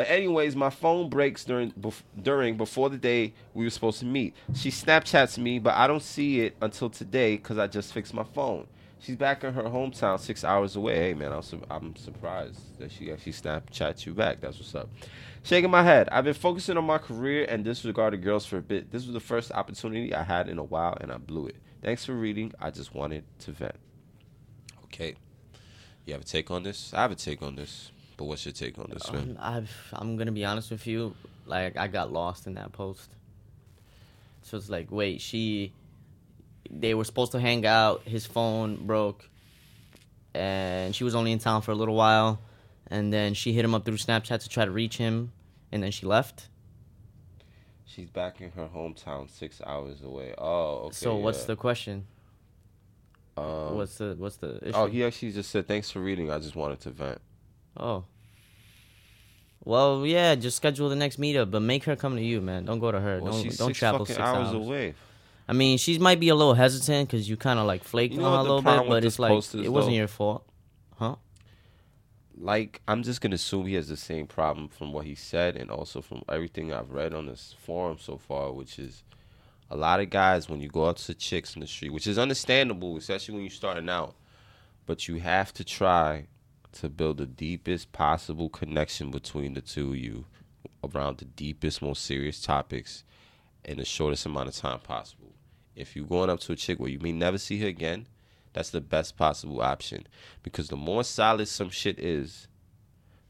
[SPEAKER 1] But anyways, my phone breaks during bef- during before the day we were supposed to meet. She Snapchats me, but I don't see it until today because I just fixed my phone. She's back in her hometown, six hours away. Hey man, I'm su- I'm surprised that she actually Snapchats you back. That's what's up. Shaking my head. I've been focusing on my career and disregarded girls for a bit. This was the first opportunity I had in a while, and I blew it. Thanks for reading. I just wanted to vent. Okay. You have a take on this? I have a take on this. But what's your take on this, man?
[SPEAKER 2] Um, I've, I'm gonna be honest with you. Like I got lost in that post. So it's like, wait, she. They were supposed to hang out. His phone broke, and she was only in town for a little while, and then she hit him up through Snapchat to try to reach him, and then she left.
[SPEAKER 1] She's back in her hometown, six hours away. Oh, okay.
[SPEAKER 2] so what's
[SPEAKER 1] yeah.
[SPEAKER 2] the question?
[SPEAKER 1] Um,
[SPEAKER 2] what's the what's the issue?
[SPEAKER 1] Oh, he actually just said, "Thanks for reading. I just wanted to vent."
[SPEAKER 2] Oh. Well, yeah, just schedule the next meetup, but make her come to you, man. Don't go to her.
[SPEAKER 1] Well,
[SPEAKER 2] don't
[SPEAKER 1] she's
[SPEAKER 2] don't
[SPEAKER 1] six
[SPEAKER 2] travel
[SPEAKER 1] fucking
[SPEAKER 2] six
[SPEAKER 1] hours,
[SPEAKER 2] hours.
[SPEAKER 1] away.
[SPEAKER 2] I mean, she might be a little hesitant because you kind of like flaked
[SPEAKER 1] You know
[SPEAKER 2] on her a little bit, but it's like it wasn't your fault, huh?
[SPEAKER 1] Like, I'm just gonna assume he has the same problem from what he said, and also from everything I've read on this forum so far, which is a lot of guys when you go out to chicks in the street, which is understandable, especially when you're starting out, but you have to try to build the deepest possible connection between the two of you around the deepest, most serious topics in the shortest amount of time possible. If you're going up to a chick where you may never see her again, that's the best possible option. Because the more solid some shit is,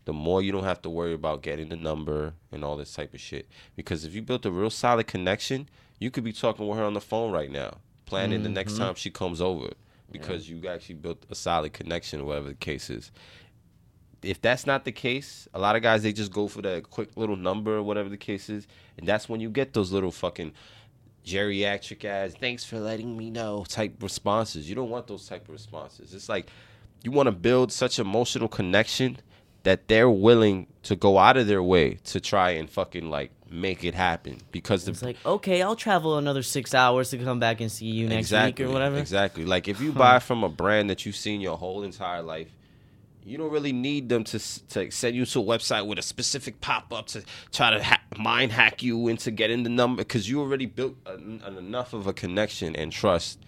[SPEAKER 1] the more you don't have to worry about getting the number and all this type of shit. Because if you built a real solid connection, you could be talking with her on the phone right now, planning the next mm-hmm. time she comes over. Because you actually built a solid connection whatever the case is if that's not the case, a lot of guys they just go for that quick little number or whatever the case is, and that's when you get those little fucking geriatric ass "thanks for letting me know" type responses. You don't want those type of responses. It's like you want to build such emotional connection that they're willing to go out of their way to try and fucking like make it happen because the
[SPEAKER 2] It's like, okay, I'll travel another six hours to come back and see you next
[SPEAKER 1] exactly,
[SPEAKER 2] week or whatever.
[SPEAKER 1] Exactly. Like if you buy from a brand that you've seen your whole entire life, you don't really need them to to send you to a website with a specific pop up to try to ha- mind hack you into getting the number because you already built an, an enough of a connection and trust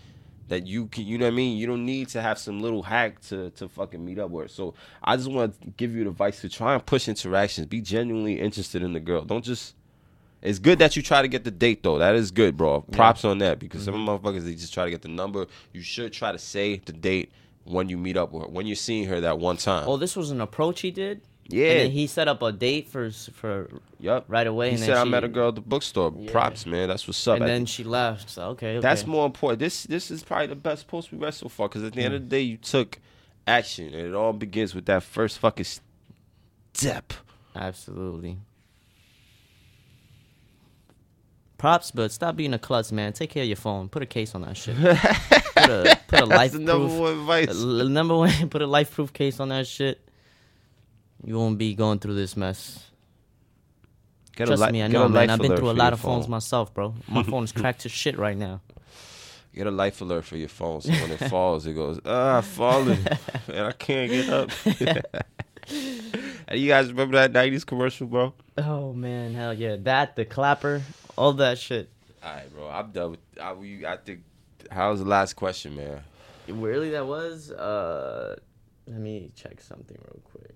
[SPEAKER 1] that you can. You know what I mean? You don't need to have some little hack to to fucking meet up with. So I just want to give you the advice to try and push interactions. Be genuinely interested in the girl. Don't just. It's good that you try to get the date though. That is good, bro. Props on that because some mm-hmm. motherfuckers they just try to get the number. You should try to say the date when you meet up with her, when you're seeing her that one time.
[SPEAKER 2] Oh, this was an approach he did.
[SPEAKER 1] Yeah.
[SPEAKER 2] He set up a date for for,
[SPEAKER 1] Yep.
[SPEAKER 2] right away.
[SPEAKER 1] He said I
[SPEAKER 2] she,
[SPEAKER 1] met a girl at the bookstore.
[SPEAKER 2] Yeah.
[SPEAKER 1] Props, man. That's what's up.
[SPEAKER 2] and then she left. So okay, okay.
[SPEAKER 1] That's more important. This this is probably the best post we read so far because at the end of the day, you took action, and it all begins with that first fucking step.
[SPEAKER 2] Absolutely. Props, but stop being a klutz, man. Take care of your phone. Put a case on that shit. [laughs] put a put a life
[SPEAKER 1] That's the number one advice.
[SPEAKER 2] number one, put a life proof case on that shit. You won't be going through this mess.
[SPEAKER 1] Get
[SPEAKER 2] Trust
[SPEAKER 1] li-
[SPEAKER 2] me, I know, man. I've been through a lot of phones myself, bro. My [laughs] phone is cracked to shit right now.
[SPEAKER 1] Get a life alert for your phone, so when it [laughs] falls, it goes, ah, fallen, [laughs] and I can't get up. and you guys remember that '90s commercial, bro?
[SPEAKER 2] Oh man, hell yeah! That the clapper, all that shit.
[SPEAKER 1] All right, bro. I'm done with. I, we, I think. How's the last question, man?
[SPEAKER 2] Really, that was. Uh, let me check something real quick.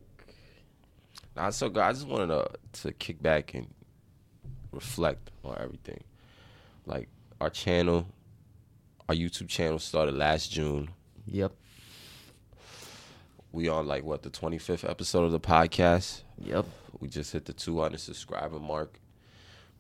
[SPEAKER 1] It's so good. I just wanted to to kick back and reflect on everything. Like our channel, our YouTube channel started last June.
[SPEAKER 2] Yep.
[SPEAKER 1] We on like what the 25th episode of the podcast.
[SPEAKER 2] Yep.
[SPEAKER 1] We just hit the 200 subscriber mark.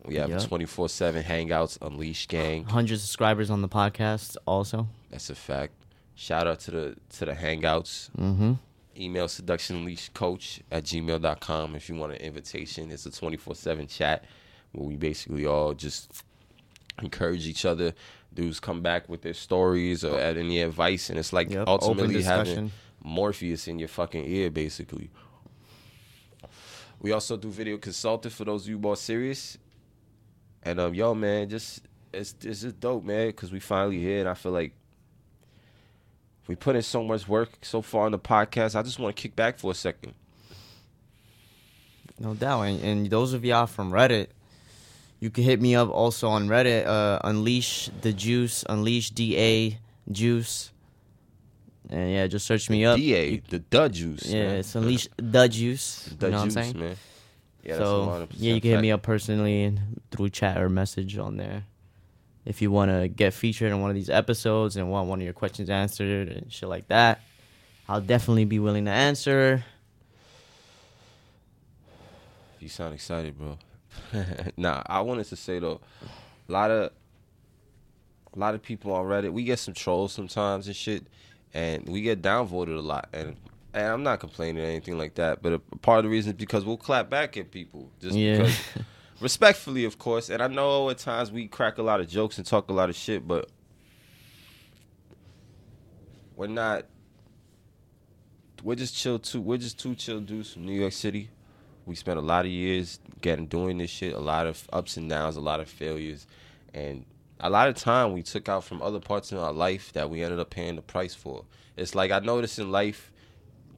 [SPEAKER 1] We have
[SPEAKER 2] Yep.
[SPEAKER 1] 24 7 Hangouts Unleashed Gang.
[SPEAKER 2] 100 subscribers on the podcast also.
[SPEAKER 1] That's a fact. Shout out to the to the Hangouts.
[SPEAKER 2] Mm-hmm.
[SPEAKER 1] Email seduction unleashed coach at gmail.com if you want an invitation. It's a 24 7 chat where we basically all just encourage each other. Dudes come back with their stories or add any advice, and it's like
[SPEAKER 2] Yep.
[SPEAKER 1] ultimately having. Morpheus in your fucking ear, basically. We also do video consulting for those of you more serious. And um, yo, man, just it's it's just dope, man, because we finally here, and I feel like we put in so much work so far on the podcast. I just want to kick back for a second.
[SPEAKER 2] No doubt. And, and those of y'all from Reddit, you can hit me up also on Reddit. Uh, Unleash the Juice, Unleash DA Juice. And yeah, just search me up.
[SPEAKER 1] Da,
[SPEAKER 2] You-
[SPEAKER 1] the Dud Juice.
[SPEAKER 2] yeah,
[SPEAKER 1] man.
[SPEAKER 2] it's Unleash the Juice.
[SPEAKER 1] The
[SPEAKER 2] you know
[SPEAKER 1] Juice,
[SPEAKER 2] what I'm saying?
[SPEAKER 1] man. Yeah,
[SPEAKER 2] so yeah, you can hit me up personally through chat or message on there. If you want to get featured in one of these episodes and want one of your questions answered and shit like that, I'll definitely be willing to answer.
[SPEAKER 1] You sound excited, bro. [laughs] nah, I wanted to say though, a lot of a lot of people on Reddit, we get some trolls sometimes and shit, and we get downvoted a lot. And and I'm not complaining or anything like that, but a, part of the reason is because we'll clap back at people just
[SPEAKER 2] Yeah.
[SPEAKER 1] because [laughs] respectfully, of course. And I know at times we crack a lot of jokes and talk a lot of shit, but we're not. We're just chill too. We're just two chill dudes from New York City. We spent a lot of years getting doing this shit. A lot of ups and downs, a lot of failures, and a lot of time we took out from other parts of our life that we ended up paying the price for. It's like I noticed in life,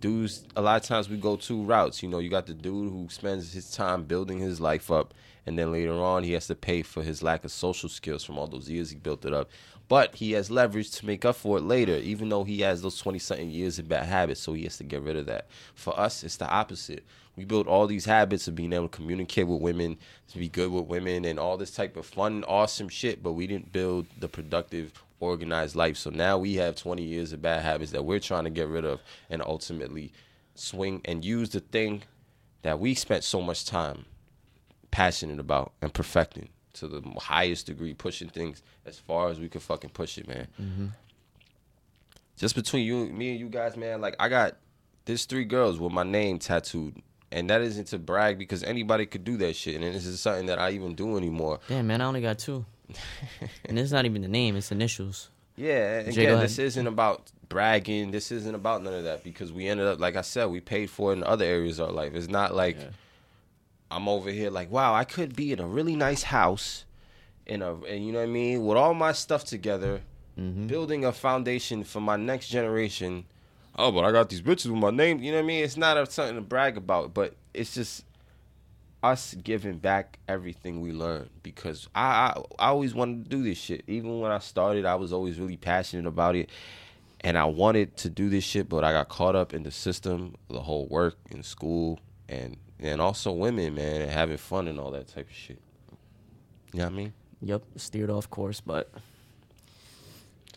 [SPEAKER 1] dudes. A lot of times we go two routes. You know, you got the dude who spends his time building his life up, and then later on he has to pay for his lack of social skills from all those years he built it up. But he has leverage to make up for it later, even though he has those twenty something years of bad habits. So he has to get rid of that. For us, it's the opposite. We build all these habits of being able to communicate with women, to be good with women, and all this type of fun, awesome shit. But we didn't build the productive, organized life. So now we have 20 years of bad habits that we're trying to get rid of and ultimately swing and use the thing that we spent so much time passionate about and perfecting to the highest degree, pushing things as far as we could fucking push it, man. Mm-hmm. Just between you, me, and you guys, man. Like I got there's three girls with my name tattooed, and that isn't to brag because anybody could do that shit, and this is something that I even do anymore.
[SPEAKER 2] Damn, man, I only got two. [laughs] and it's not even the name; it's initials.
[SPEAKER 1] Yeah, and
[SPEAKER 2] Jay,
[SPEAKER 1] again, this isn't about bragging. This isn't about none of that because we ended up, like I said, we paid for it in other areas of our life. It's not like I'm over here like, wow, I could be in a really nice house, in a, and you know what I mean, with all my stuff together,
[SPEAKER 2] Mm-hmm.
[SPEAKER 1] building a foundation for my next generation. Oh, but I got these bitches with my name. You know what I mean? It's not a, something to brag about, but it's just us giving back everything we learned because I, I I always wanted to do this shit. Even when I started, I was always really passionate about it, and I wanted to do this shit, but I got caught up in the system, the whole work in school, and and also women, man, and having fun and all that type of shit. You know what I mean?
[SPEAKER 2] Yep, steered off course, but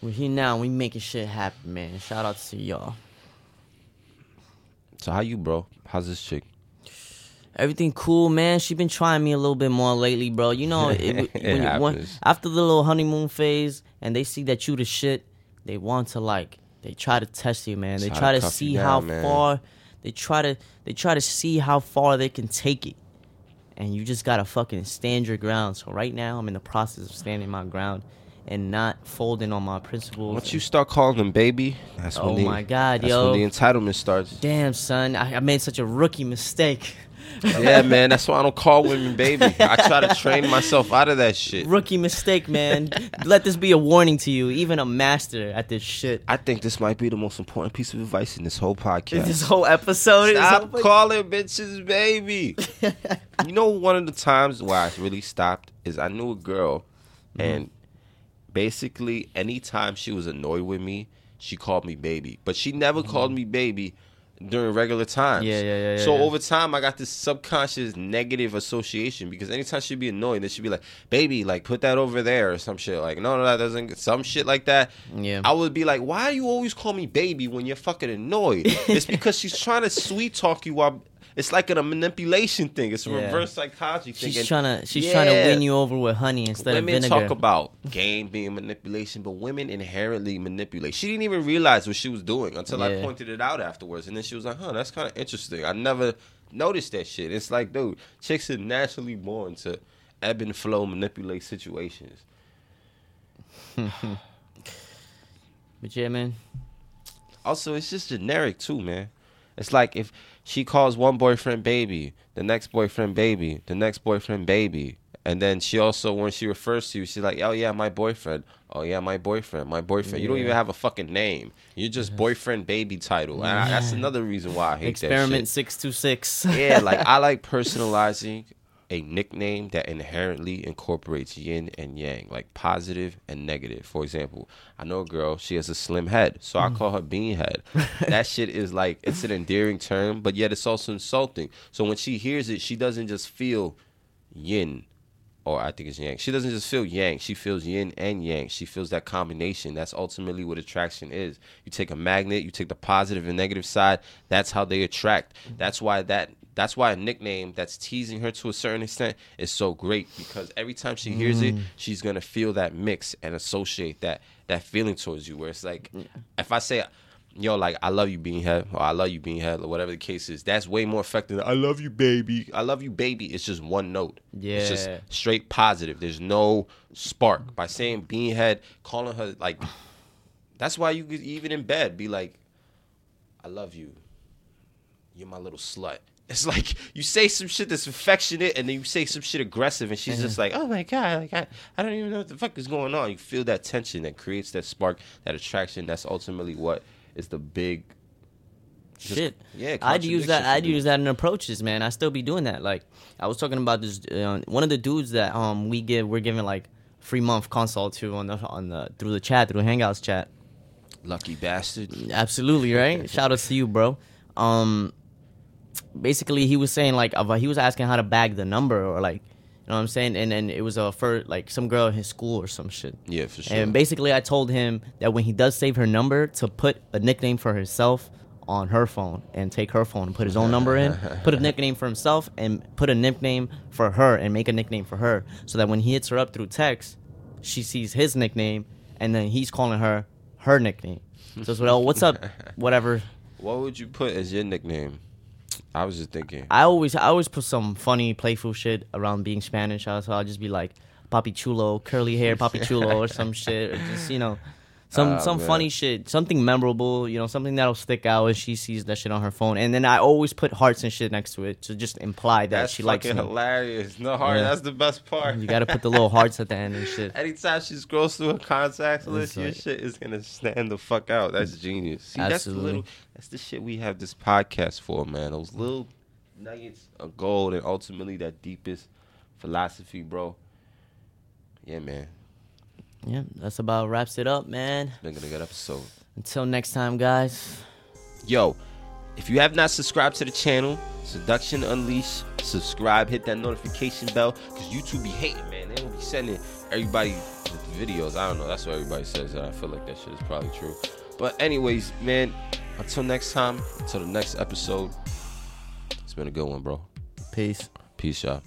[SPEAKER 2] we're here now. We making shit happen, man. Shout out to y'all.
[SPEAKER 1] So how you, bro? How's this chick?
[SPEAKER 2] Everything cool, man. She been trying me a little bit more lately, bro. You know, it,
[SPEAKER 1] It [laughs]
[SPEAKER 2] when, you- when- after the little honeymoon phase, and they see that you the shit, they want to like, they try to test you, man. They
[SPEAKER 1] Try to
[SPEAKER 2] try to
[SPEAKER 1] cuff
[SPEAKER 2] see
[SPEAKER 1] you
[SPEAKER 2] how
[SPEAKER 1] man.
[SPEAKER 2] far, they try to, they try to see how far they can take it, and you just gotta fucking stand your ground. So right now, I'm in the process of standing my ground and not folding on my principles.
[SPEAKER 1] Once you start calling them baby, that's oh when
[SPEAKER 2] Oh
[SPEAKER 1] the,
[SPEAKER 2] my God,
[SPEAKER 1] that's
[SPEAKER 2] yo.
[SPEAKER 1] when the entitlement starts.
[SPEAKER 2] Damn, son, I, I made such a rookie mistake.
[SPEAKER 1] Yeah, man, that's why I don't call women baby. I try to train myself out of that shit.
[SPEAKER 2] Rookie mistake, man. Let this be a warning to you, even a master at this shit.
[SPEAKER 1] I think this might be the most important piece of advice in this whole podcast.
[SPEAKER 2] This whole episode
[SPEAKER 1] Stop
[SPEAKER 2] is
[SPEAKER 1] calling bitches baby. [laughs] you know, one of the times why I really stopped is I knew a girl,
[SPEAKER 2] Mm-hmm.
[SPEAKER 1] and basically, anytime she was annoyed with me, she called me baby. But she never called me baby during regular times.
[SPEAKER 2] Yeah, yeah, yeah, yeah,
[SPEAKER 1] So
[SPEAKER 2] yeah.
[SPEAKER 1] over time, I got this subconscious negative association because anytime she'd be annoyed, then she'd be like, "Baby, like put that over there" or some shit. Like, no, no, that doesn't. Some shit like that.
[SPEAKER 2] Yeah.
[SPEAKER 1] I would be like, "Why do you always call me baby when you're fucking annoyed?" [laughs] it's because she's trying to sweet talk you while. It's like a manipulation thing. It's a
[SPEAKER 2] Yeah.
[SPEAKER 1] reverse psychology thing.
[SPEAKER 2] She's
[SPEAKER 1] And
[SPEAKER 2] trying to she's trying to win you over with honey instead
[SPEAKER 1] women
[SPEAKER 2] of vinegar.
[SPEAKER 1] talk about game being manipulation, but women inherently manipulate. She didn't even realize what she was doing until I pointed it out afterwards, and then she was like, "Huh, that's kind of interesting. I never noticed that shit." It's like, dude, chicks are naturally born to ebb and flow, manipulate situations. [laughs]
[SPEAKER 2] but yeah, man.
[SPEAKER 1] Also, it's just generic too, man. It's like if she calls one boyfriend baby, the next boyfriend baby, the next boyfriend baby, and then she also when she refers to you, she's like, "Oh yeah, my boyfriend. Oh yeah, my boyfriend. My boyfriend." You don't even have a fucking name. You're just boyfriend baby title, and I, that's another reason why I hate
[SPEAKER 2] Experiment
[SPEAKER 1] that
[SPEAKER 2] two six.
[SPEAKER 1] yeah, like I [laughs] like personalizing a nickname that inherently incorporates yin and yang, like positive and negative. For example, I know a girl, she has a slim head, so I mm. call her bean head. [laughs] that shit is like it's an endearing term, but yet it's also insulting. So when she hears it, she doesn't just feel yin or I think it's yang. She doesn't just feel yang. She feels yin and yang. She feels that combination. That's ultimately what attraction is. You take a magnet, you take the positive and negative side. That's how they attract. Mm-hmm. That's why that. That's why a nickname that's teasing her to a certain extent is so great because every time she hears it, mm. she's gonna feel that mix and associate that that feeling towards you. Where it's like, if I say, yo, like I love you, Beanhead, or I love you, Beanhead, or whatever the case is, that's way more effective than I love you, baby. I love you, baby. It's just one note. Yeah, It's just straight positive. There's no spark. By saying Beanhead, calling her like that's why you could even in bed be like, I love you. You're my little slut. It's like you say some shit that's affectionate and then you say some shit aggressive and she's just like, Oh my god, like I, I don't even know what the fuck is going on. You feel that tension that creates that spark, that attraction. That's ultimately what is the big just-
[SPEAKER 2] Shit.
[SPEAKER 1] yeah,
[SPEAKER 2] I'd use that. I'd use that in approaches, man. I still be doing that. Like I was talking about this. Uh, one of the dudes that um we give we're giving like free month consult to on the on the through the chat through Hangouts chat.
[SPEAKER 1] lucky bastard.
[SPEAKER 2] Absolutely right. [laughs] Shout out to you, bro. Um, basically he was saying like he was asking how to bag the number or like you know what I'm saying, and then it was a for like some girl in his school or some shit.
[SPEAKER 1] Yeah, for sure.
[SPEAKER 2] And basically, I told him that when he does save her number, to put a nickname for herself on her phone and take her phone and put his own number in, [laughs] put a nickname for himself and put a nickname for her and make a nickname for her, so that when he hits her up through text, she sees his nickname and then he's calling her her nickname. So it's well, what's up, [laughs] whatever.
[SPEAKER 1] what would you put as your nickname? I was just thinking.
[SPEAKER 2] I always I always put some funny, playful shit around being Spanish. So I'll just be like Papi Chulo, curly hair Papi [laughs] Chulo, or some shit, or just you know, some
[SPEAKER 1] Ah,
[SPEAKER 2] some
[SPEAKER 1] man.
[SPEAKER 2] funny shit, something memorable. You know, something that'll stick out when she sees that shit on her phone. And then I always put hearts and shit next to it to just imply that
[SPEAKER 1] That's
[SPEAKER 2] she likes
[SPEAKER 1] fucking
[SPEAKER 2] me.
[SPEAKER 1] hilarious. No heart.
[SPEAKER 2] Yeah.
[SPEAKER 1] That's the best part.
[SPEAKER 2] You gotta put the little hearts at the end and shit. [laughs]
[SPEAKER 1] Anytime she scrolls through her contacts list, your shit is gonna stand the fuck out. That's genius. See, that's the
[SPEAKER 2] Absolutely.
[SPEAKER 1] little. That's the shit we have this podcast for, man. Those little nuggets of gold and ultimately that deepest philosophy, bro. Yeah, man.
[SPEAKER 2] Yeah, that's about wraps it up, man.
[SPEAKER 1] Been a good episode.
[SPEAKER 2] Until next time, guys.
[SPEAKER 1] Yo, if you have not subscribed to the channel, Seduction Unleashed, subscribe, hit that notification bell, because YouTube be hating, man. They don't be sending everybody videos. I don't know. That's what everybody says. I feel like that shit is probably true. But anyways, man, until next time, until the next episode, it's been a good one, bro.
[SPEAKER 2] Peace.
[SPEAKER 1] Peace, y'all.